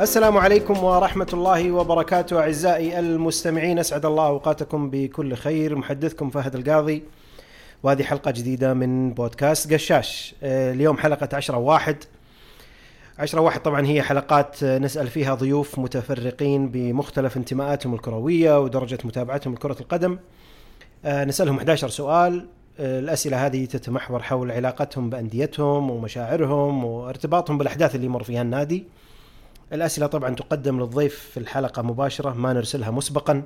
السلام عليكم ورحمة الله وبركاته أعزائي المستمعين أسعد الله أوقاتكم بكل خير. محدثكم فهد القاضي وهذه حلقة جديدة من بودكاست قشاش. آه، اليوم حلقة عشرة واحد. عشرة واحد طبعا هي حلقات آه، نسأل فيها ضيوف متفرقين بمختلف انتماءاتهم الكروية ودرجة متابعتهم لكرة القدم. آه، نسألهم 11 سؤال. الأسئلة هذه تتمحور حول علاقتهم بأنديتهم ومشاعرهم وارتباطهم بالأحداث اللي يمر فيها النادي. الأسئلة طبعا تقدم للضيف في الحلقة مباشرة ما نرسلها مسبقا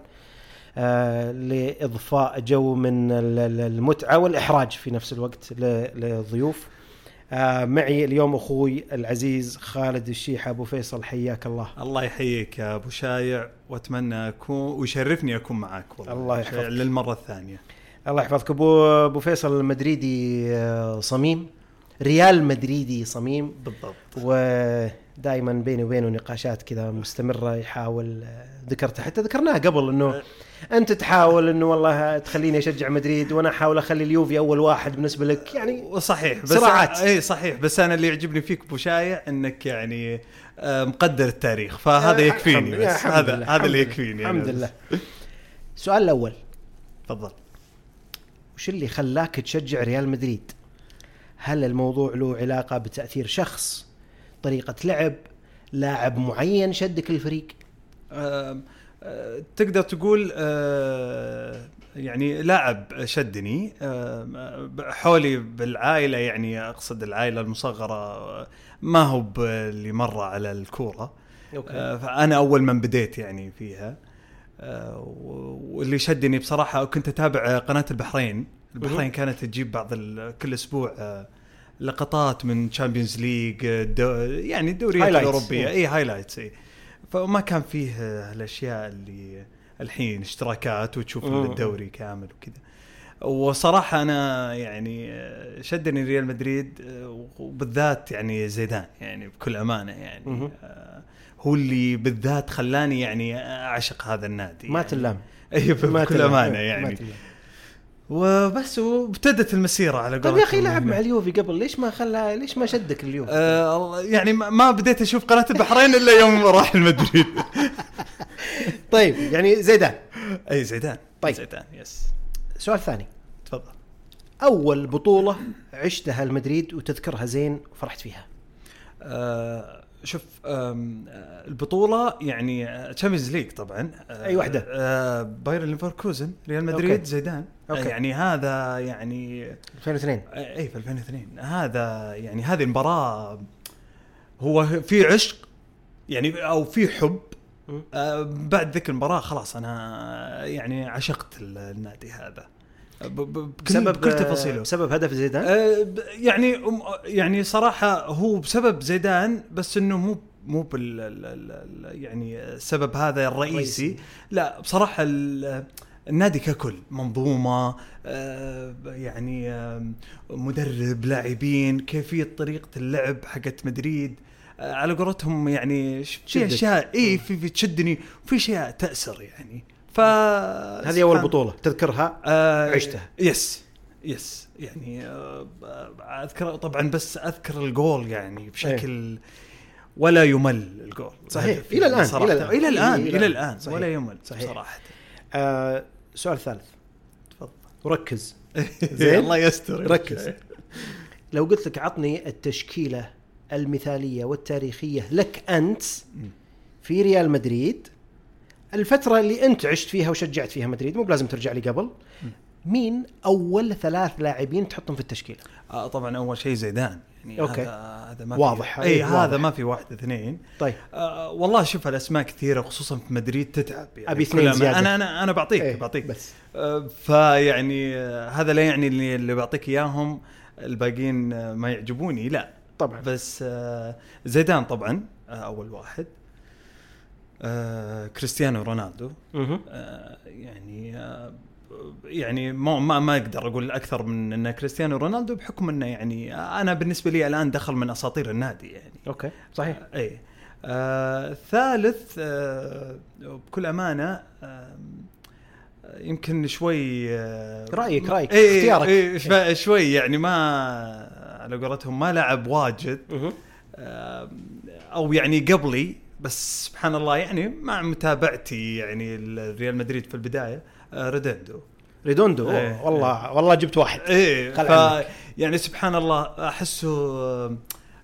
آه، لإضفاء جو من ال- ال- المتعة والإحراج في نفس الوقت للضيوف. آه، معي اليوم أخوي العزيز خالد الشيحة أبو فيصل حياك الله. الله يحييك يا أبو شايع. وأتمنى اكون ويشرفني أكون معك والله. الله يحفظك. للمرة الثانية. الله يحفظك. أبو أبو فيصل مدريدي آه، صميم. ريال مدريدي صميم. بالضبط. ودائما بيني وبينه نقاشات كذا مستمرة يحاول ذكرتها حتى ذكرناها قبل إنه أنت تحاول إنه والله تخليني أشجع مدريد وأنا أحاول أخلي اليوفي أول واحد بالنسبة لك يعني صحيح بس صراعات. أي صحيح بس أنا اللي يعجبني فيك أبو شايع إنك يعني آه، مقدر التاريخ فهذا آه، يكفيني الحمد بس الحمد هذا لله، هذا اللي الحمد يكفيني الحمد أنا لله. السؤال الأول تفضل وش اللي خلاك تشجع ريال مدريد؟ هل الموضوع له علاقة بتأثير شخص؟ طريقة لعب؟ لاعب معين شدك الفريق؟ آه، تقدر تقول آه، يعني لاعب شدني آه، حولي بالعائلة يعني أقصد العائلة المصغرة ما هو اللي مر على الكورة آه، فأنا أول من بديت يعني فيها واللي شدني بصراحة كنت أتابع قناة البحرين البحرين. كانت تجيب بعض كل أسبوع لقطات من Champions League يعني الدوريات. الأوروبية. إي highlights إي فما كان فيه الأشياء اللي الحين اشتراكات وتشوف. الدوري كامل وكذا وصراحة أنا يعني شدني ريال مدريد وبالذات يعني زيدان يعني بكل أمانة يعني. آه، هو اللي بالذات خلاني يعني أعشق هذا النادي ما يعني. تلام ما بكل. أمانة ما يعني تلام. وبس وابتدت المسيرة على طيب يا أخي قولتهم لعب. مع اليوفي قبل ليش ما خلى ليش ما شدك اليوفي؟ آه يعني ما- ما بديت أشوف قناة البحرين إلا يوم راح المدريد. طيب يعني زيدان. أي زيدان. طيب. زيدان يس سؤال ثاني. تفضل. أول بطولة عشتها المدريد وتذكرها زين وفرحت فيها؟ آه شوف آه، البطولة يعني Champions League طبعا آه، أي واحدة؟ آه بايرن ليفركوزن ريال مدريد okay. زيدان okay. okay. يعني هذا يعني 2002 آه، اي في 2002 هذا يعني هذه المباراة هو في عشق يعني أو في حب. آه بعد ذيك المباراة خلاص أنا يعني عشقت النادي هذا بسبب بكل تفاصيله. بسبب هدف زيدان؟ آه، يعني يعني صراحة هو بسبب زيدان بس إنه مو مو بال ال- ال- ال- يعني السبب هذا الرئيسي. رئيسي. لا بصراحة ال- النادي ككل منظومة آه، يعني مدرب لاعبين كيفية طريقة اللعب حقت مدريد آه، على قولتهم يعني في. أشياء اي في في تشدني وفي أشياء تأسر يعني. ف هذه أول بطولة تذكرها آه عشتها. يس yes يعني آه أذكر طبعا بس أذكر الجول يعني بشكل ولا يمل الجول صحيح. الهدف إلى الآن، صراحة. إلى الآن. إلى الآن إلى إلى الآن. الان صحيح. ولا يمل صحيح. صراحة آه سؤال ثالث تفضل وركز زين؟ الله يستر ركز لو قلت لك عطني التشكيلة المثالية والتاريخية لك أنت. في ريال مدريد الفترة اللي أنت عشت فيها وشجعت فيها مدريد مو بلازم ترجع لي قبل مين أول ثلاث لاعبين تحطهم في التشكيلة آه طبعا أول شيء زيدان يعني okay. هذا هذا ما واضح. اي إيه، هذا. ما في واحد اثنين طيب آه والله شوف الأسماء كثيرة خصوصا في مدريد تتعب يعني أبي بكل اثنين. زيادة. أنا أنا أنا بعطيك إيه، بعطيك بس آه، فيعني آه، هذا لا يعني اللي, اللي بعطيك إياهم الباقيين آه، ما يعجبوني لا طبعا بس آه، زيدان طبعا آه، أول واحد آه، كريستيانو رونالدو. آه، يعني آه، يعني ما ما ما أقدر أقول أكثر من إن كريستيانو رونالدو بحكم إنه يعني أنا بالنسبة لي الآن دخل من أساطير النادي يعني. okay صحيح. اي آه ثالث آه بكل أمانة آه يمكن شوي آه رأيك رأيك إيه اختيارك. إيه شوي- شوي يعني ما على قولتهم ما لعب واجد. آه أو يعني قبلي بس سبحان الله يعني مع متابعتي يعني ريال مدريد في البداية آه، ريدندو ريدوندو إيه. والله والله جبت واحد إيه ف عنك. يعني سبحان الله أحسه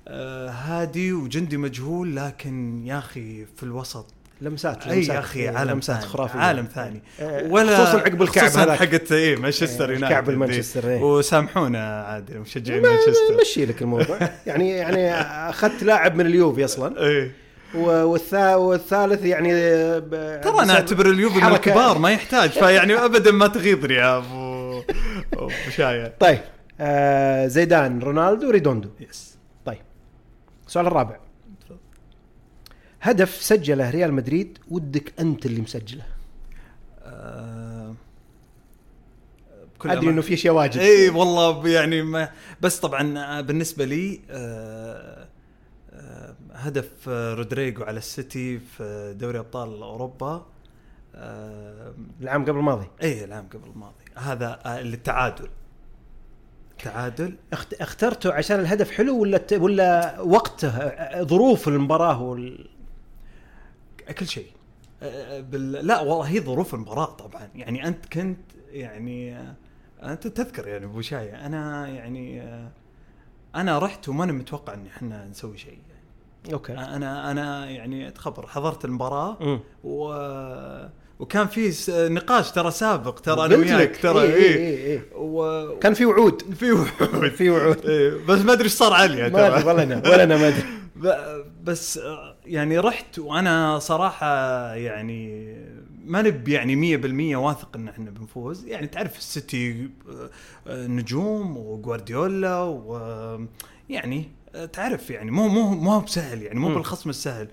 آه، هادي وجندي مجهول لكن يا أخي في الوسط لمسات اي. يا أخي إيه، عالم لمسات ثاني خرافية عالم ثاني إيه، ولا خصوصا عقب الكعب خصوصا. حقت إيه مانشستر إيه، يونايتد كعب المانشستر،. إيه. وسامحونا عاد مشجعين مانشستر مشي لك الموضوع يعني يعني أخذت لاعب من اليوفي أصلا إيه والثالث يعني ترى أنا أعتبر اليوفي من الكبار ما يحتاج. فيعني ابدا ما تغيظني يا ابو أبو شايع. طيب آه زيدان رونالدو ريدوندو. yes طيب السؤال الرابع. هدف سجله ريال مدريد ودك أنت اللي مسجله. آه، أدري. إنه في أشياء واجد. اي والله يعني ما بس طبعا بالنسبة لي آه، آه، هدف آه، رودريجو على السيتي في دوري أبطال أوروبا آه، العام قبل الماضي. اي العام قبل الماضي. هذا آه، التعادل تعادل. أخت- اخترته عشان الهدف حلو ولا ولا وقته آه، ظروف المباراة وال... كل شيء. آه، بال... لا والله هي ظروف المباراة طبعا. يعني أنت كنت يعني آه، أنت تذكر يعني أبو شاي أنا يعني آه، أنا رحت وما أنا متوقع إن إحنا نسوي شيء. أوكي. أنا أنا يعني تخبر حضرت المباراة مم. و وكان في نقاش ترى سابق ترى أنا وياك. ترى إيه، إيه, إيه، إيه. و... كان في وعود. في وعود. في وعود. إيه بس ما أدري إيش صار علي ما أدري ترى ولا أنا ولا أنا ما أدري. بس يعني رحت وأنا صراحة يعني ما نب يعني 100% واثق إن إحنا بنفوز. يعني تعرف السيتي آه، نجوم وجوارديولا ويعني آه، تعرف يعني مو مو مو بسهل يعني مو. بالخصم السهل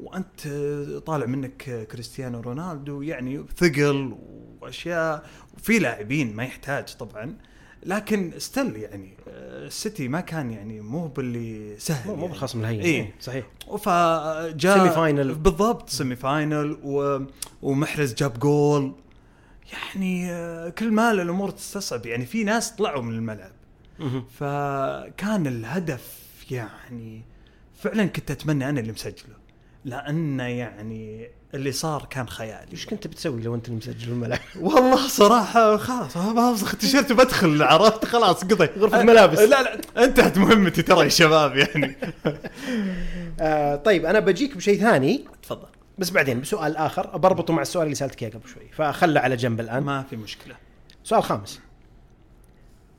وأنت آه، طالع منك آه، كريستيانو رونالدو يعني ثقل وأشياء وفي لاعبين ما يحتاج طبعا لكن still يعني آه، السيتي ما كان يعني مو باللي سهل مو يعني. بالخصم الهين إيه. صحيح فجاء semi-final. بالضبط semi-final و... ومحرز جاب جول يعني آه، كل ما الأمور تستصعب يعني في ناس طلعوا من الملعب. فكان الهدف يعني فعلا كنت أتمنى أنا اللي مسجله لأنه يعني اللي صار كان خيالي. إيش كنت بتسوي لو أنت اللي مسجل الملعب؟ والله صراحة خلاص بمسخ التيشيرت وبدخل عرفت؟ خلاص قضي. غرفة ملابس. لا لا انتهت مهمتي ترى يا شباب يعني. آه طيب أنا بجيك بشيء ثاني. تفضل. بس بعدين بسؤال آخر بربطه مع السؤال اللي سالتك اياه قبل شوي فخله على جنب الآن. ما في مشكلة. سؤال خامس.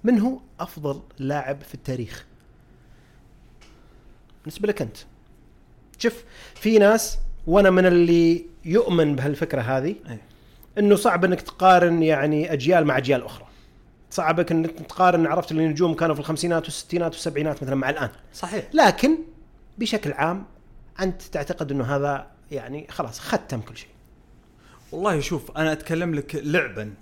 من هو أفضل لاعب في التاريخ؟ بالنسبة لك أنت. شوف في ناس وأنا من اللي يؤمن بهالفكرة هذه إيه. إنه صعب إنك تقارن يعني أجيال مع أجيال أخرى. صعب إنك تقارن عرفت اللي النجوم كانوا في الخمسينات والستينات والسبعينات مثلا مع الآن. صحيح. لكن بشكل عام أنت تعتقد إنه هذا يعني خلاص ختم كل شيء. والله شوف أنا أتكلم لك لعبا.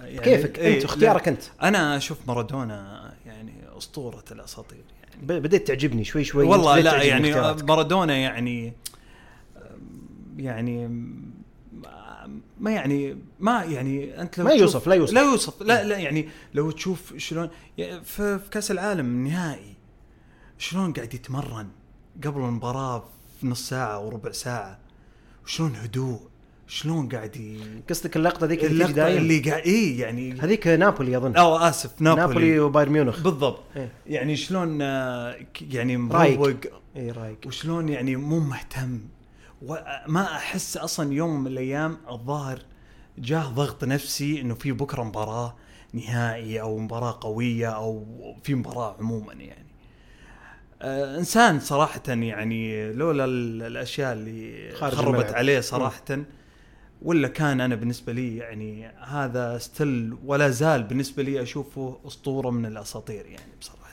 يعني كيفك؟ إيه، أنت اختيارك. أنت. أنا أشوف مارادونا يعني أسطورة الأساطير. بديت تعجبني شوي شوي والله لا يعني اختياراتك. مارادونا يعني يعني ما- ما يعني ما يعني أنت لو ما يوصف، لا يوصف. لا يوصف لا لا يعني لو تشوف شلون في, كأس العالم النهائي شلون قاعد يتمرن قبل المباراة في نص ساعة وربع ساعة شلون هدوء شلون قاعد ي... قصدك اللقطة ذيك اللي اللقطة اللي قاعد إيه يعني هذيك نابولي أظن. أو آسف نابولي, نابولي وبايرن ميونخ. بالضبط. إيه. يعني شلون آه، يعني. مروق. إي رايق وشلون يعني مو مهتم. وما أحس أصلا يوم من الأيام الظاهر جاه ضغط نفسي إنه في بكرة مباراة نهائي أو مباراة قوية أو في مباراة عموما يعني. آه إنسان صراحة يعني لولا ال- الأشياء اللي خربت الملعب. عليه صراحة ولا كان أنا بالنسبة لي يعني هذا still ولا زال بالنسبة لي أشوفه أسطورة من الأساطير يعني بصراحة.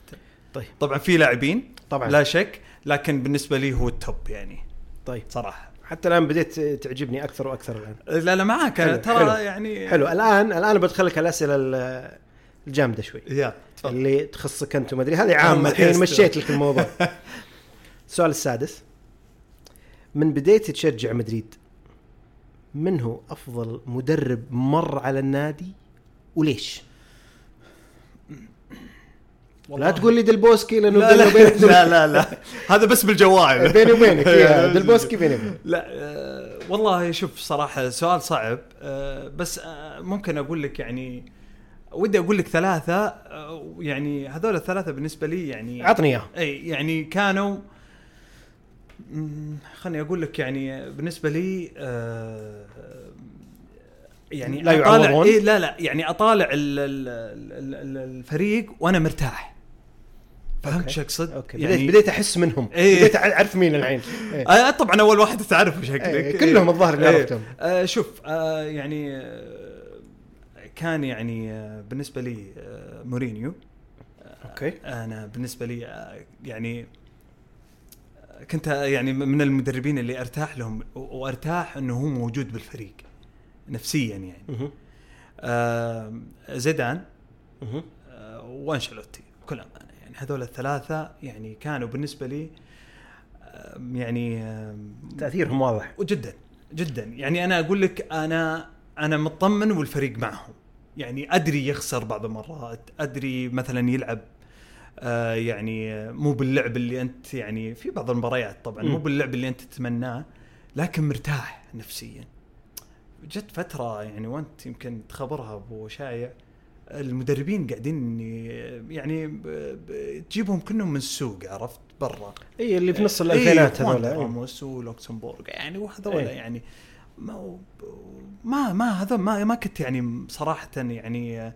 طيب. طبعا في لاعبين طبعا. لا شك لكن بالنسبة لي هو ال top يعني طيب. صراحة. حتى الآن بديت تعجبني أكثر وأكثر الآن. لا لا معاك. أنا ترى. يعني حلو. الآن الآن بدخلك الأسئلة ال- الجامدة شوي. يا تفضل. اللي تخصك أنت وما أدري. هذه عامة. الحين. مشيت لك الموضوع. السؤال السادس. من بديت تشجع مدريد من هو أفضل مدرب مر على النادي وليش؟ لا تقول لي دلبوسكي لأنه لا بيني لا, وبينك. لا لا لا. هذا بس بالجوال بيني وبينك يا دلبوسكي بيني وبينك. لا آه، والله شوف صراحة سؤال صعب آه، بس آه، ممكن أقول لك يعني ودي أقول لك ثلاثة يعني هذول الثلاثة بالنسبة لي يعني عطني اياه اي يعني كانوا خلني أقول لك يعني بالنسبة لي آه، يعني لا اطالع يعوضون؟ إيه لا لا يعني أطالع ال- ال- ال- ال- الفريق وأنا مرتاح فهمت. شو أقصد؟ okay يعني بديت بديت أحس منهم إيه. بديت أعرف مين الحين إيه. آه طبعا أول واحد تعرفه شكلك إيه، كلهم الظاهر اللي إيه. عرفتهم. آه شوف آه يعني آه كان يعني آه بالنسبة لي آه مورينيو okay أنا بالنسبة لي آه، يعني كنت يعني من المدربين اللي أرتاح لهم وأرتاح إنه هو موجود بالفريق نفسيا يعني. آه زيدان. آه وانشلوتي بكل أمانة يعني. هذول الثلاثة يعني كانوا بالنسبة لي آه يعني آه تأثيرهم واضح. وجدا جدا. يعني أنا أقول لك أنا أنا مطمن والفريق معهم. يعني أدري يخسر بعض المرات أدري مثلا يلعب آه يعني مو باللعب اللي أنت يعني في بعض المباريات طبعا مو. باللعب اللي أنت تتمناه لكن مرتاح نفسيا جت فترة يعني وأنت يمكن تخبرها أبو شايع المدربين قاعدين يعني تجيبهم كلهم من السوق عرفت برا إي اللي في نص الألفينات هذول إيه. راموس ولوكسمبورغ يعني وهذول إيه. يعني ما ما هذا ما ما كنت يعني صراحة يعني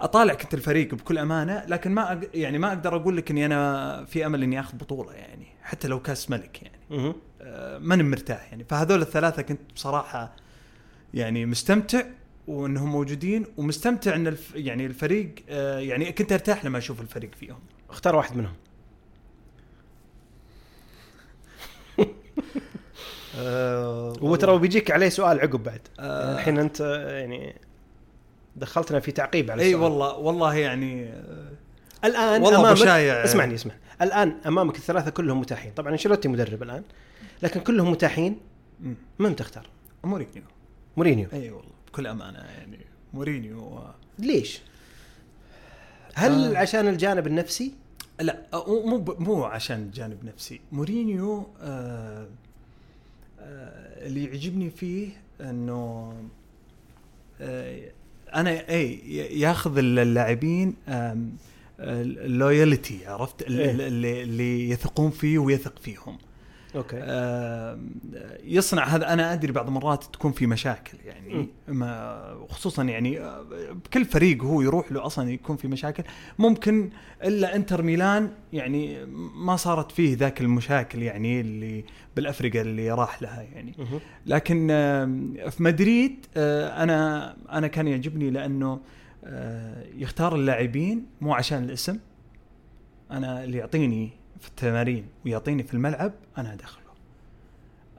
أطالع كنت الفريق بكل أمانة لكن ما أق- يعني ما أقدر أقول لك إني أنا في أمل إني آخذ بطولة يعني حتى لو كأس ملك يعني. آه، ماني مرتاح يعني. فهذول الثلاثة كنت بصراحة يعني مستمتع وإنهم موجودين ومستمتع إن الف يعني الفريق آه، يعني كنت أرتاح لما أشوف الفريق فيهم. اختار واحد منهم. وترى بيجيك عليه سؤال عقب بعد. آه. الحين أنت آه، يعني دخلتنا في تعقيب على إي. والله والله يعني آه، الآن والله امامك شايع. اسمعني اسمع الآن أمامك الثلاثة كلهم متاحين طبعا انشيلوتي مدرب الآن لكن كلهم متاحين. من تختار مورينيو مورينيو إي والله بكل أمانة يعني مورينيو آه، ليش هل آه. عشان الجانب النفسي لا مو مو عشان جانب نفسي مورينيو آه آه اللي يعجبني فيه إنه آه أنا اي ياخذ اللاعبين ال loyalty عرفت ال- إيه. ال- اللي, اللي يثقون فيه ويثق فيهم okay. آم، يصنع هذا. أنا أدري بعض المرات تكون في مشاكل يعني. ما خصوصا يعني آه، بكل فريق هو يروح له أصلا يكون في مشاكل. ممكن إلا إنتر ميلان يعني ما صارت فيه ذاك المشاكل يعني اللي بالأفرقة اللي راح لها يعني. لكن آم، في مدريد آه، أنا أنا كان يعجبني لأنه آه، يختار اللاعبين مو عشان الاسم. أنا اللي يعطيني في التمارين ويعطيني في الملعب أنا أدخله.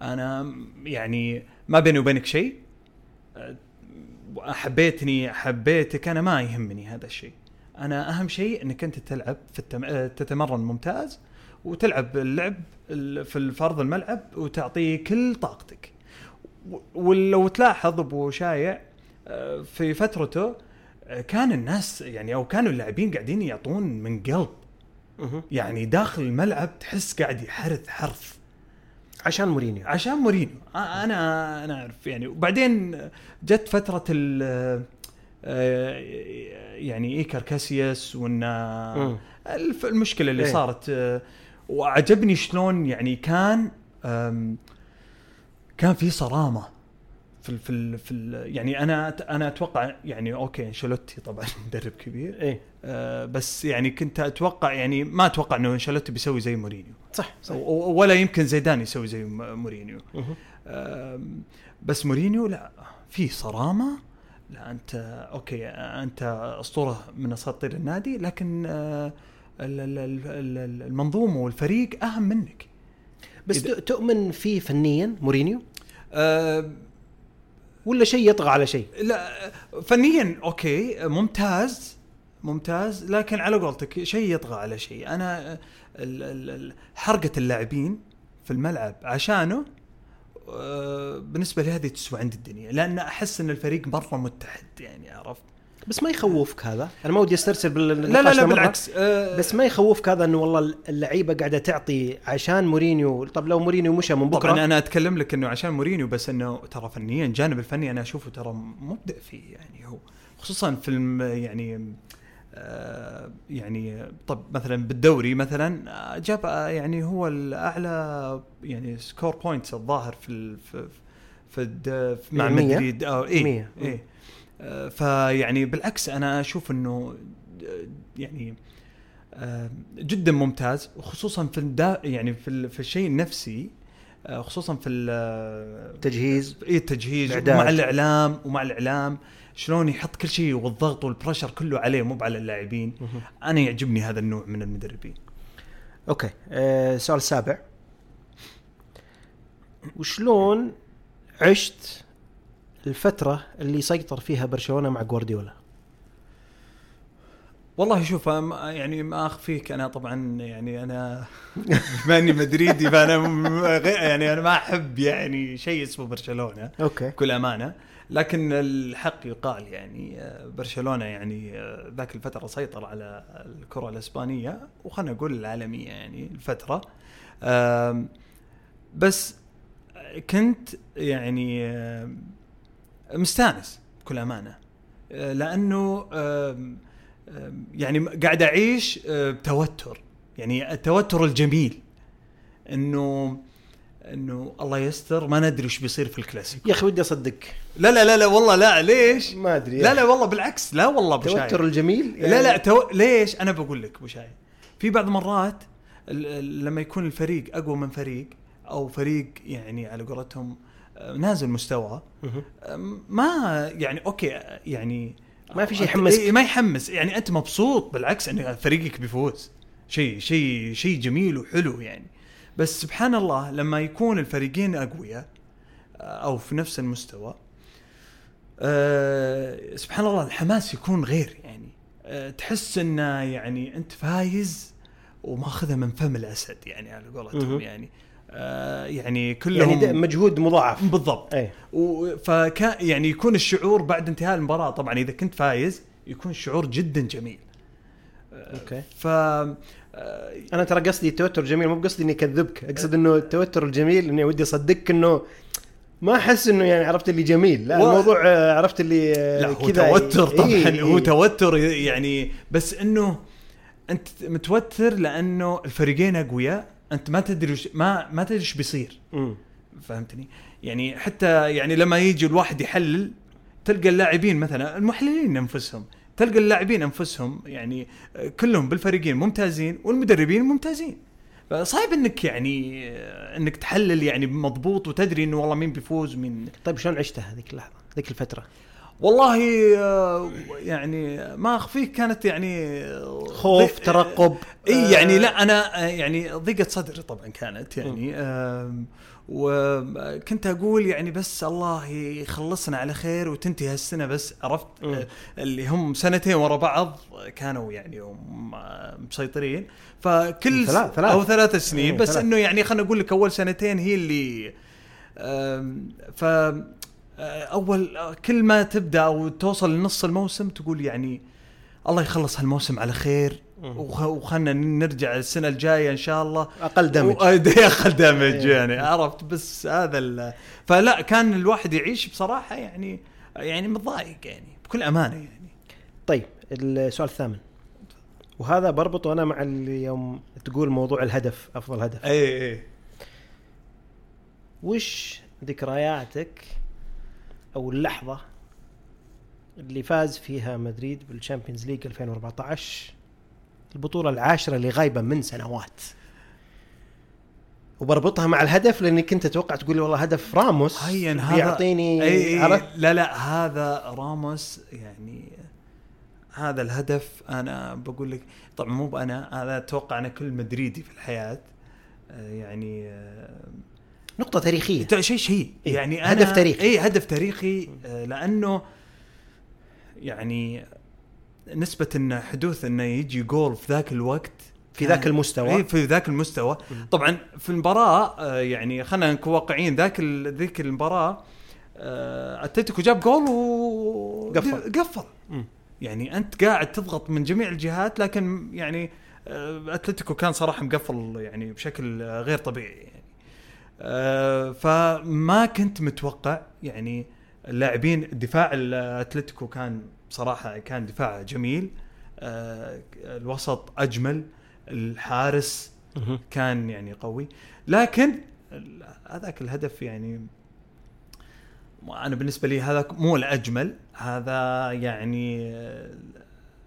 أنا يعني ما بيني وبينك شيء. آه، حبيتني حبيتك أنا ما يهمني هذا الشيء. أنا أهم شيء إنك أنت تلعب في التم... تتمرن ممتاز وتلعب اللعب ال- في الفرض الملعب وتعطيه كل طاقتك. ولو تلاحظ أبو شايع آه، في فترته آه، كان الناس يعني أو كانوا اللاعبين قاعدين يعطون من قلب. يعني داخل الملعب تحس قاعد يحرث حرث عشان مورينيو. عشان مورينيو. أنا أنا أعرف. يعني وبعدين جت فترة ال آه، يعني إيكر كاسياس وإن المشكلة اللي إيه. صارت آه، وعجبني شلون يعني كان كان في صرامة. في في ال في ال يعني أنا أنا أتوقع يعني okay إنشيلوتي طبعا مدرب كبير. إيه. آه، بس يعني كنت أتوقع يعني ما أتوقع إنه إنشيلوتي بيسوي زي مورينيو. صح صح. ولا يمكن زيدان يسوي زي مورينيو. آم، بس مورينيو لا في صرامة. لا أنت okay أنت أسطورة من أساطير النادي لكن آه، ال- ال- ال- ال- المنظومة والفريق أهم منك. بس تؤمن فيه فنيا مورينيو؟ آه، ولا شيء يطغى على شيء. لا فنيا okay ممتاز ممتاز لكن على قولتك شيء يطغى على شيء. أنا حرقة اللاعبين في الملعب عشانه آه، بالنسبة لي هذه تسوى عندي الدنيا لأن أحس إن الفريق مرة متحد يعني عرفت؟ بس ما يخوفك هذا. أنا ما ودي أسترسل بال لا لا لا. بالعكس آه، بس ما يخوفك هذا إنه والله اللعيبة قاعدة تعطي عشان مورينيو. طب لو مورينيو مشى من بكرة. طبعا أنا أتكلم لك إنه عشان مورينيو بس إنه ترى فنيا الجانب الفني أنا أشوفه ترى مبدع فيه يعني هو. خصوصا في الم يعني آه يعني طب مثلا بالدوري مثلا آه، جاب آه، يعني هو الأعلى يعني score points الظاهر في في في, مع؟ مدريد. آه إيه مية. آه فيعني بالعكس أنا أشوف إنه آه، يعني آه، جدا ممتاز وخصوصا في الدا يعني في, في الشيء النفسي خصوصا في ال- تجهيز اي التجهيز الإعداد. مع الإعلام ومع الإعلام شلون يحط كل شيء والضغط والبرشر كله عليه مو على اللاعبين. أنا يعجبني هذا النوع من المدربين. أوكي السؤال السابع وشلون عشت الفترة اللي سيطر فيها برشلونة مع جوارديولا. والله شوف يعني ما اخفيك أنا طبعا يعني أنا بما إني مدريدي فأنا يعني أنا ما أحب يعني شيء اسمه برشلونة أوكي. بكل أمانة. لكن الحق يقال يعني آه، برشلونة يعني آه، ذاك الفترة سيطر على الكرة الإسبانية وخلنا نقول العالمية يعني الفترة. بس كنت يعني مستانس بكل أمانة. آه، لأنه يعني قاعد أعيش آه، بتوتر. يعني التوتر الجميل. إنه إنه الله يستر ما ندري وش بيصير في الكلاسيكو. يا أخي ودي أصدقك. لا لا لا لا والله لا ليش؟ ما أدري. لا لا والله بالعكس لا والله أبو التوتر الجميل؟ يعني لا لا تو... ليش؟ أنا بقول لك أبو شايع في بعض مرات لما يكون الفريق أقوى من فريق أو فريق يعني على قولتهم نازل مستوى. ما يعني أوكي يعني ما في شيء يحمسك. إيه، ما يحمس. يعني أنت مبسوط بالعكس ان فريقك بيفوز. شيء شيء شيء جميل وحلو يعني. بس سبحان الله لما يكون الفريقين أقوياء أو في نفس المستوى أه سبحان الله الحماس يكون غير يعني. أه تحس انه يعني أنت فايز وماخذها من فم الأسد يعني على قولتهم. يعني. يعني كلهم يعني مجهود مضاعف. بالضبط. و- فكان يعني يكون الشعور بعد انتهاء المباراة طبعا إذا كنت فايز يكون شعور جدا جميل. okay. ف آه، أنا ترى قصدي التوتر الجميل مو بقصدي إني أكذبك. أقصد إنه التوتر الجميل إني ودي أصدقك إنه ما أحس إنه يعني عرفت اللي جميل. لا و- الموضوع آه، عرفت اللي آه، لا هو كذا توتر طبعا إيه، هو إيه. توتر يعني بس إنه أنت متوتر لأنه الفريقين أقوياء أنت ما تدري وش ما ما تدري إيش بيصير. فهمتني؟ يعني حتى يعني لما يجي الواحد يحلل تلقى اللاعبين مثلا المحللين أنفسهم تلقى اللاعبين أنفسهم يعني آه، كلهم بالفريقين ممتازين والمدربين ممتازين فصعب إنك يعني آه، إنك تحلل يعني مضبوط وتدري إنه والله مين بيفوز ومين طيب شلون عشتها هذيك اللحظة ذيك الفترة والله آه، يعني ما أخفيك كانت يعني آه، خوف ترقب. إي يعني لا أنا آه، يعني ضيقة صدر طبعا كانت يعني وكنت أقول يعني بس الله يخلصنا على خير وتنتهي السنة بس عرفت؟ اللي هم سنتين ورا بعض كانوا يعني مسيطرين. فكل ثلاث- ثلاث. أو ثلاث سنين بس. إنه يعني خلينا نقول لك أول سنتين هي اللي ف أول آه، كل ما تبدأ أو توصل لنص الموسم تقول يعني الله يخلص هالموسم على خير وخلنا نرجع السنة الجاية إن شاء الله. أقل دمج آه، أقل دمج إيه. يعني عرفت؟ بس هذا ال- فلا كان الواحد يعيش بصراحة يعني يعني متضايق يعني بكل أمانة يعني. طيب السؤال الثامن. وهذا بربطه أنا مع اللي يوم تقول موضوع الهدف أفضل هدف. اي اي وش ذكرياتك أو اللحظة اللي فاز فيها مدريد بال Champions League 2014 البطولة العاشرة اللي غايبة من سنوات. وبربطها مع الهدف لأني كنت أتوقع تقول لي والله هدف راموس هذا بيعطيني أي عرفت لا لا هذا راموس يعني هذا الهدف أنا بقول لك طبعا مو أنا هذا أتوقع أنا كل مدريدي في الحياة آه، يعني آه، نقطة تاريخية. تا- شيء شيء. إيه، يعني أنا هدف تاريخي. اي هدف تاريخي آه، لأنه يعني نسبة انه حدوث إنه يجي جول في ذاك الوقت في ذاك المستوى. اي في ذاك المستوى. طبعا في المباراة آه، يعني خلينا نكون واقعيين ذاك ذيك المباراة آه، أتلتيكو جاب جول و قفل. يعني أنت قاعد تضغط من جميع الجهات لكن يعني آه، أتلتيكو كان صراحة مقفل يعني بشكل آه، غير طبيعي. آه، فما كنت متوقع يعني اللاعبين دفاع الأتلتيكو كان بصراحه كان دفاع جميل الوسط أجمل الحارس كان يعني قوي. لكن هذاك الهدف يعني أنا بالنسبة لي هذا مو الأجمل. هذا يعني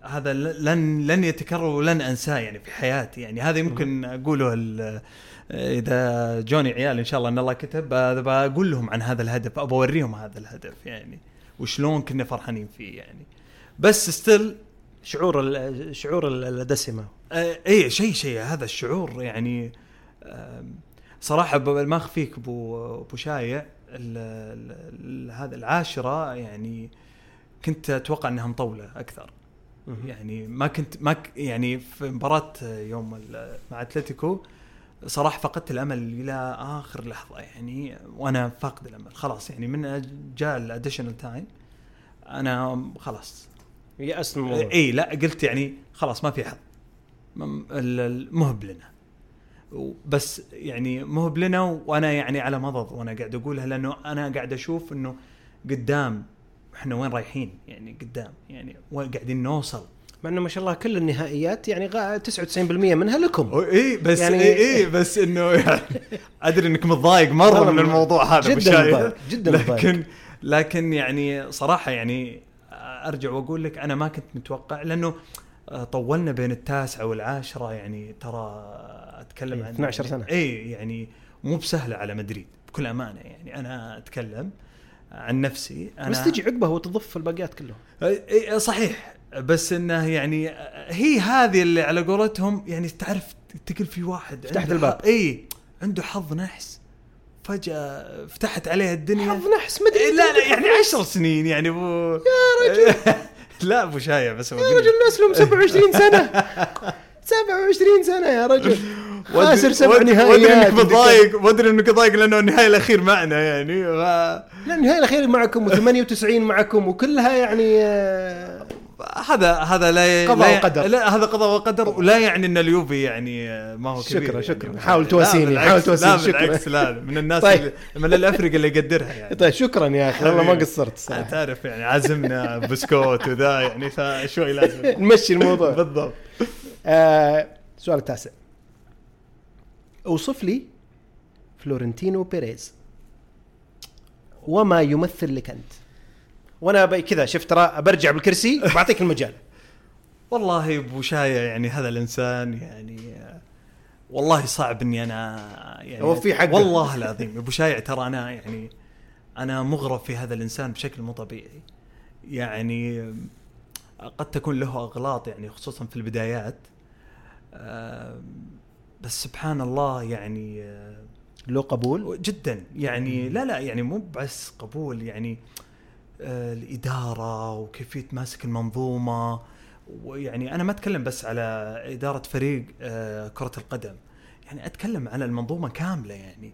هذا لن لن يتكرر ولن أنساه يعني في حياتي. يعني هذا يمكن أقوله إذا جوني عيال إن شاء الله إن الله كتب بقول لهم عن هذا الهدف ابى أوريهم هذا الهدف يعني وشلون كنا فرحانين فيه يعني. بس ستيل شعور شعور الدسمة. اي شيء شيء هذا الشعور يعني صراحة ما أخفيك أبو أبو شايع هذا العاشرة يعني كنت أتوقع إنها مطولة أكثر. يعني ما كنت ما يعني في مباراة يوم مع أتلتيكو صراحة فقدت الأمل إلى آخر لحظة يعني وأنا فاقد الأمل. خلاص يعني من جاء ال additional time أنا خلاص. يأست من الموضوع إي لا قلت يعني خلاص ما في حظ مهب لنا. بس يعني مهب لنا وأنا يعني على مضض وأنا قاعد أقولها لأنه أنا قاعد أشوف إنه قدام إحنا وين رايحين؟ يعني قدام يعني وين قاعدين نوصل؟ مع إنه ما شاء الله كل النهائيات يعني 99% منها لكم. إي بس يعني إي إيه بس إنه يعني أدري إنك متضايق مرة من الموضوع هذا جدا مضايق جدا لكن لكن يعني صراحة يعني أرجع وأقول لك أنا ما كنت متوقع لأنه طولنا بين التاسعة والعاشرة يعني ترى أتكلم عن 12 سنة. إي يعني مو بسهلة على مدريد بكل أمانة يعني. أنا أتكلم عن نفسي أنا بس تجي عقبه وتضف الباقيات كلهم. إي صحيح. بس إنه يعني هي هذه اللي على قولتهم يعني تعرف تقل في واحد. فتحت الباب. اي عنده حظ نحس. فجأة فتحت عليها الدنيا. حظ نحس مدري لا لا يعني عشر سنين يعني ابو يا رجل. لا أبو شايع بس يا رجل الناس لهم 27 سنة. 27 سنة يا رجل. خاسر سبع نهائيات ودري إنك متضايق ودري إنك متضايق لأنه النهائي الأخير معنا يعني ف... لا النهائي الأخير معكم و98 معكم وكلها يعني آه، هذا هذا لا قضاء وقدر. لا هذا قضاء وقدر ولا يعني إن اليوفي يعني آه، ما هو كبير شكرا يعني. شكرا. حاول تواسيني حاول تواسيني شكرا بالعكس لا من الناس طيب. اللي من الأفريقيا اللي يقدرها يعني. طيب شكرا يا أخي والله ما قصرت صراحة. تعرف يعني عزمنا بسكوت وذا يعني فشوي لازم. نمشي الموضوع. بالضبط. آه السؤال التاسع. أوصف لي فلورنتينو بيريز. وما يمثل لك أنت؟ وأنا كذا شفت ترى برجع بالكرسي بعطيك المجال. والله أبو شايع يعني هذا الإنسان يعني والله صعب إني أنا يعني هو في حق والله العظيم أبو شايع ترى أنا يعني أنا مغرب في هذا الإنسان بشكل مو طبيعي. يعني قد تكون له أغلاط يعني خصوصا في البدايات. بس سبحان الله يعني له قبول؟ جدا يعني لا لا يعني مو بس قبول يعني آه، الإدارة وكيفية ماسك المنظومة. ويعني أنا ما أتكلم بس على إدارة فريق آه، كرة القدم. يعني أتكلم على المنظومة كاملة يعني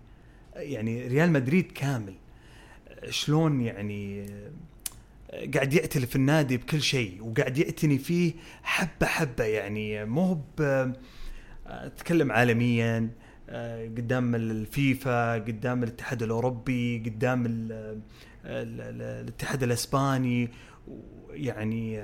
يعني ريال مدريد كامل. شلون يعني آه، قاعد يأتلف النادي بكل شيء وقاعد يعتني فيه حبة حبة يعني مو أتكلم عالميا. قدام الفيفا قدام الاتحاد الأوروبي قدام الاتحاد الإسباني. يعني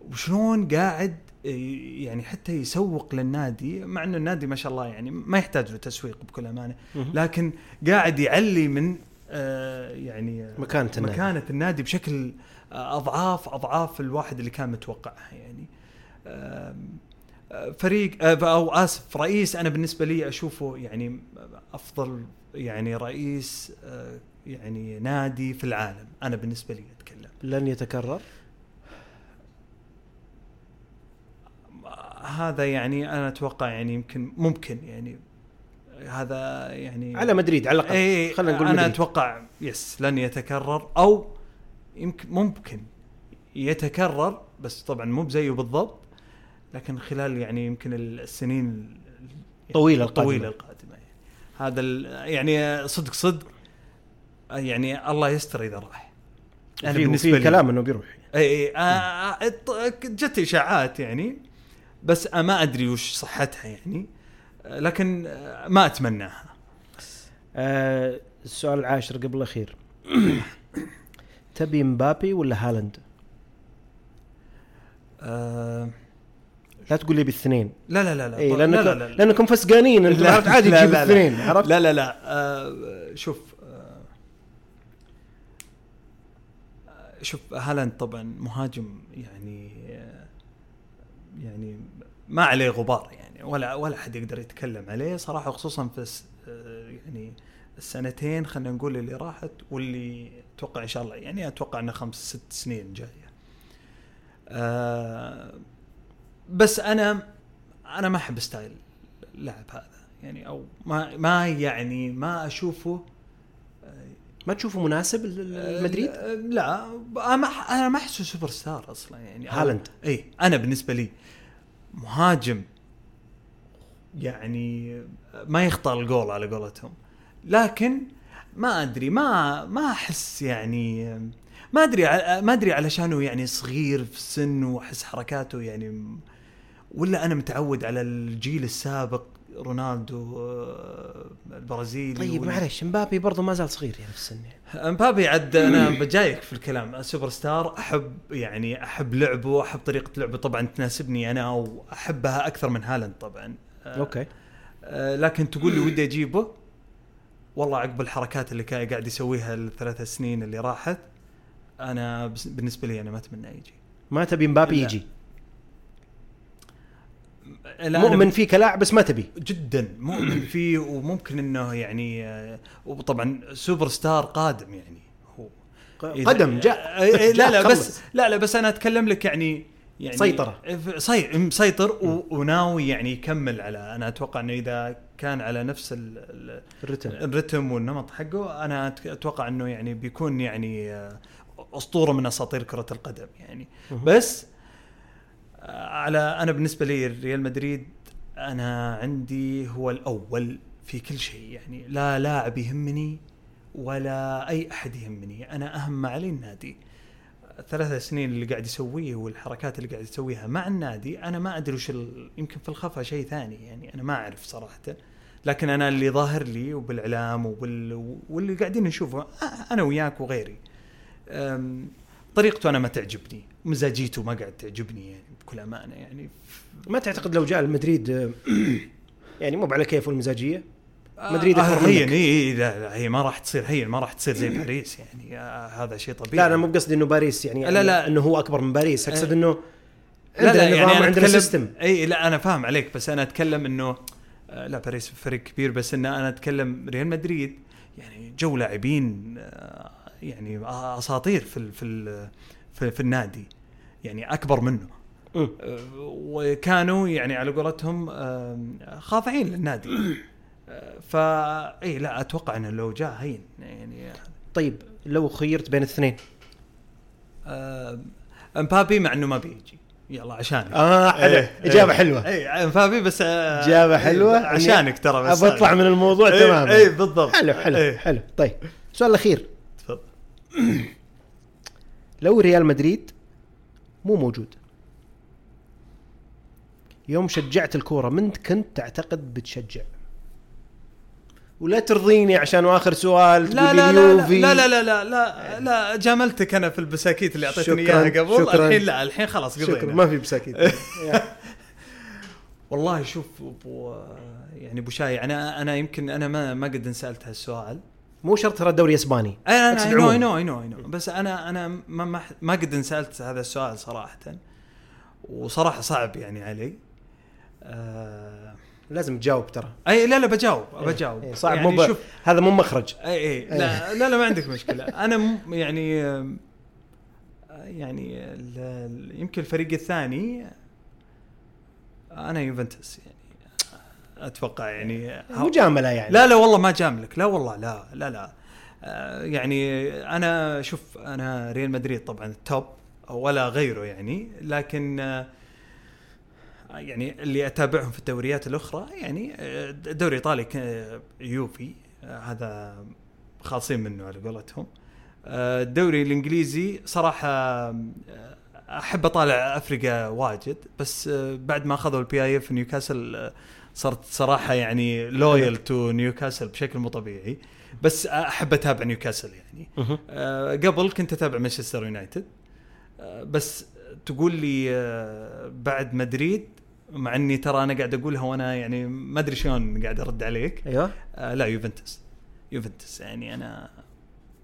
وشلون قاعد يعني حتى يسوق للنادي مع انه النادي ما شاء الله يعني ما يحتاج له تسويق بكل أمانة لكن قاعد يعلي من آه، يعني مكانة النادي. مكانة النادي بشكل أضعاف أضعاف الواحد اللي كان متوقعها يعني. فريق أو آسف رئيس أنا بالنسبة لي أشوفه يعني أفضل يعني رئيس آه، يعني نادي في العالم أنا بالنسبة لي أتكلم لن يتكرر هذا يعني أنا أتوقع يعني يمكن ممكن يعني هذا يعني على مدريد على الأقل إيه خلينا نقول أنا مدريد. أتوقع يس لن يتكرر أو يمكن ممكن يتكرر بس طبعا مو بزيه بالضبط لكن خلال يعني يمكن السنين طويلة القادمة. طويلة القادمة. يعني هذا يعني صدق صدق يعني الله يستر إذا راح. أنا بالنسبة لي. كلام إنه بيروح. إي إي آه، آه، جت إشاعات يعني بس آه، ما أدري وش صحتها يعني آه، لكن آه، ما أتمناها. آه السؤال العاشر قبل الأخير. تبي مبابي ولا هالاند؟ آه، لا تقول لي بالاثنين لا لا لا لا اي طب- لانك لا لا لا لا. لانكم فسقانين أنت لا، عرفت عادي لا، تجيب لا، لا. الاثنين عرفت؟ لا لا لا آه شوف آه شوف هالاند طبعا مهاجم يعني آه يعني ما عليه غبار يعني ولا ولا حد يقدر يتكلم عليه صراحة خصوصا في آه يعني السنتين خلينا نقول اللي راحت واللي أتوقع إن شاء الله يعني أتوقع إنه خمس ست سنين جاية. آه بس أنا أنا ما أحب style اللاعب هذا يعني أو ما ما يعني ما أشوفه ما تشوفه مناسب ل- لمدريد؟ آه، لا أنا ما أح- أنا ما أحسه سوبر ستار أصلا يعني هالاند. اي أنا بالنسبة لي مهاجم يعني ما يخطى الجول على قولتهم لكن ما أدري ما ما أحس يعني ما أدري ما أدري علشانه يعني صغير في السن وأحس حركاته يعني ولا أنا متعود على الجيل السابق رونالدو آه، البرازيلي طيب معلش مبابي برضه ما زال صغير يعني في السن يعني. امبابي عاد أنا بجايك في الكلام سوبر ستار أحب يعني أحب لعبه أحب طريقة لعبه طبعا تناسبني أنا وأحبها أكثر من هالاند طبعا. آه، أوكي. آه، لكن تقول لي ودي أجيبه؟ والله عقب الحركات اللي كان قاعد يسويها الثلاث سنين اللي راحت أنا بس- بالنسبة لي أنا ما أتمنى يجي. ما تبي مبابي. يجي؟ مؤمن فيه كلاعب بس ما تبي جدا مؤمن فيه وممكن إنه يعني آه، وطبعا سوبر ستار قادم يعني هو قدم جاء إيه إيه لا لا. بس لا لا بس أنا أتكلم لك يعني يعني سيطرة. صي مسيطر و- وناوي يعني يكمل على أنا أتوقع إنه إذا كان على نفس ال- ال- الرتم الرتم والنمط حقه أنا أتوقع إنه يعني بيكون يعني آه، أسطورة من أساطير كرة القدم يعني. بس آه، على أنا بالنسبة لي ريال مدريد أنا عندي هو الأول في كل شيء يعني لا لاعب يهمني ولا أي أحد يهمني أنا أهم ما علي النادي. ثلاث سنين اللي قاعد يسويه والحركات اللي قاعد يسويها مع النادي أنا ما أدري وش. يمكن في الخفا شيء ثاني يعني أنا ما أعرف صراحة. لكن أنا اللي ظاهر لي وبالإعلام وبال... واللي قاعدين نشوفه أنا وياك وغيري. طريقته أنا ما تعجبني. مزاجيته ما قاعد تعجبني يعني بكل أمانة يعني ما تعتقد لو جاء المدريد آه، يعني مو على كيفه المزاجية مدريد آه هين منك. إي لا, لا هي ما راح تصير هي ما راح تصير زي باريس يعني آه هذا شيء طبيعي لا أنا مو بقصدي إنه باريس يعني لا، لا. إنه هو أكبر من باريس أقصد آه. إنه لا لا يعني أنا عندنا system إي لا أنا فاهم عليك بس أنا أتكلم إنه آه، لا باريس فريق كبير بس إن أنا أتكلم ريال مدريد يعني جو لاعبين آه، يعني أساطير في ال في ال في, في النادي يعني أكبر منه. آه، وكانوا يعني على قولتهم آم، خاضعين للنادي. آه، فا إي لا أتوقع إنه لو جاء هين يعني. طيب لو خيرت بين الاثنين؟ آه، امبابي مع إنه ما بيجي. يلا عشانك. آه حلو. إيه، إجابة إيه. حلوة. إي امبابي بس آه، إجابة حلوة. عشانك ترى بس. أبي أطلع من الموضوع إيه، تماما. إي بالضبط. حلو حلو إيه، حلو. طيب السؤال الأخير. تفضل. لو ريال مدريد مو موجود. يوم شجعت الكورة من كنت تعتقد بتشجع. ولا ترضيني عشان آخر سؤال تقول لا لا لا. لا لا لا لا لا لا جاملتك أنا في البساكيت اللي أعطيتني شكراً، إياها قبل. شكراً. الحين لا الحين خلاص شكرا قضينا ما في بساكين والله شوف ابو يعني أبو شايع أنا أنا يمكن أنا ما ما قد إنسألت هالسؤال. مو شرط ترى الدوري إسباني. أنا اي نو. اي نو اي نو اي نو بس أنا أنا ما ما, ما قد انسألت هذا السؤال صراحة. وصراحة صعب يعني علي. آه لازم تجاوب ترى. أي لا لا بجاوب بجاوب. إيه، صعب. يعني مو. شوف هذا مو مخرج. أي أي لا لا لا ما عندك مشكلة. أنا يعني آم، يعني يمكن الفريق الثاني أنا يوفنتوس يعني. أتوقع يعني مجامله يعني. لا لا والله ما جاملك. لا والله لا لا لا. آه، يعني أنا شوف أنا ريال مدريد طبعا التوب ولا غيره يعني لكن آه، يعني اللي أتابعهم في الدوريات الأخرى يعني آه، الدوري الايطالي ك- يوفي آه، هذا خالصين منه على قولتهم. آه، الدوري الإنجليزي صراحة آه، أحب أطالع أفريقيا واجد بس آه، بعد ما أخذوا ال PIF نيوكاسل آه، صرت صراحة يعني loyal to نيوكاسل بشكل مو طبيعي بس أحب أتابع نيوكاسل يعني. آه، قبل كنت أتابع مانشستر يونايتد آه، بس تقول لي آه، بعد مدريد مع إني ترى أنا قاعد أقولها وأنا يعني ما أدري شلون قاعد أرد عليك. أيوه. آه لا يوفنتوس يوفنتوس يعني أنا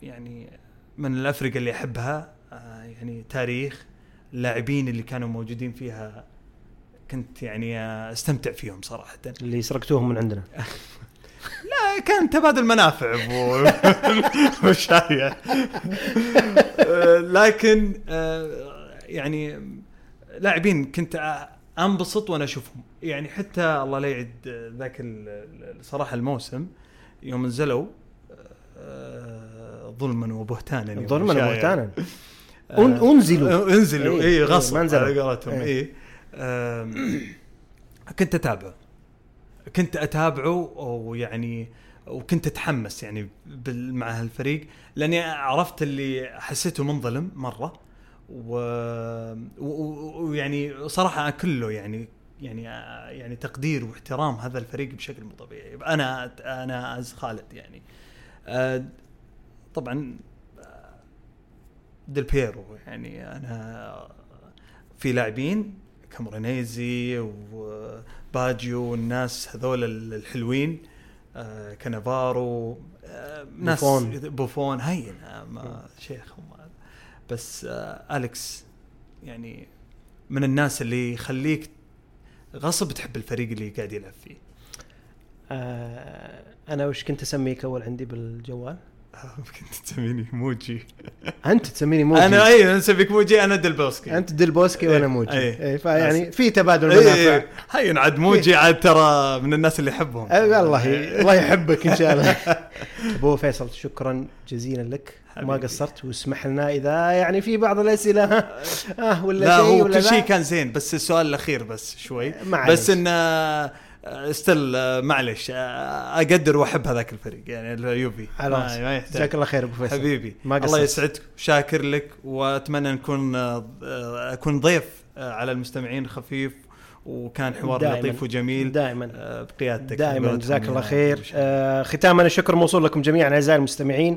يعني من الافرقه اللي أحبها آه يعني تاريخ اللاعبين اللي كانوا موجودين فيها كنت يعني استمتع فيهم صراحة. اللي سرقتوهم من عندنا. لا كان تبادل منافع آه، لكن آه، يعني لاعبين كنت أنبسط وأنا أشوفهم. يعني حتى الله لا يعد ذاك صراحة الموسم يوم نزلوا آه، ظلما وبهتانا ظلما. وبهتانا. آه، أنزلوا. إيه، اي إيه، غصب ما نزلوا. على قولتهم. إيه. اي آم، كنت أتابعه. كنت أتابعه ويعني وكنت أتحمس يعني مع هالفريق لأني عرفت اللي حسيته منظلم مرة. و- و- ويعني صراحة كله يعني يعني يعني تقدير واحترام هذا الفريق بشكل مو طبيعي. أنا أنا as خالد يعني. آه، طبعا آه، ديل بيرو يعني أنا في لاعبين كامورينيزي وباجيو والناس هذول الحلوين آه، كانافارو آه، ناس بوفون. بوفون هين آه، ما شيخ بس آه، أليكس يعني من الناس اللي يخليك غصب تحب الفريق اللي قاعد يلعب فيه آه أنا وش كنت أسميك أول عندي بالجوال؟ كنت تسميني موجي. أنت تسميني موجي. أنا أي نسميك موجي أنا دلبوسكي أنت دلبوسكي وأنا إيه، موجي. إيه. إيه فيعني في تبادل إيه، منافع. إيه. هين عاد موجي عاد ترى من الناس اللي احبهم أه، الله الله يحبك إن شاء الله. أبو فيصل شكرا جزيلا لك. ما. قصرت واسمح لنا إذا يعني في بعض الأسئلة. ها آه ولا لا شيء هو ولا كل لا. شيء كان زين بس السؤال الأخير بس شوي. ما بس. انه ستيل معلش آه، أقدر وأحب هذاك الفريق يعني اليوفي خلاص ما, ما يحتاج. جزاك الله خير أبو فيصل. حبيبي ما الله. يسعدك شاكر لك وأتمنى نكون آه، أكون ضيف آه، على المستمعين خفيف وكان حوار دائماً. لطيف وجميل دائما. آه، بقيادتك. دائما. جزاك الله خير. آه ختاما الشكر موصول لكم جميعا أعزائي المستمعين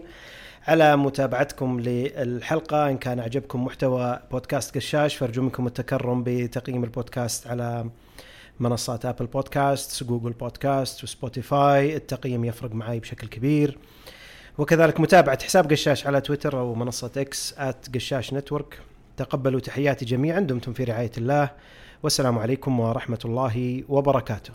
على متابعتكم للحلقة. إن كان عجبكم محتوى بودكاست قشاش فارجو منكم التكرم بتقييم البودكاست على منصات آبل بودكاست جوجل بودكاست وسبوتيفاي. التقييم يفرق معي بشكل كبير. وكذلك متابعة حساب قشاش على تويتر أو منصة إكس @قشاش network. تقبلوا تحياتي جميعا دمتم في رعاية الله. والسلام عليكم ورحمة الله وبركاته.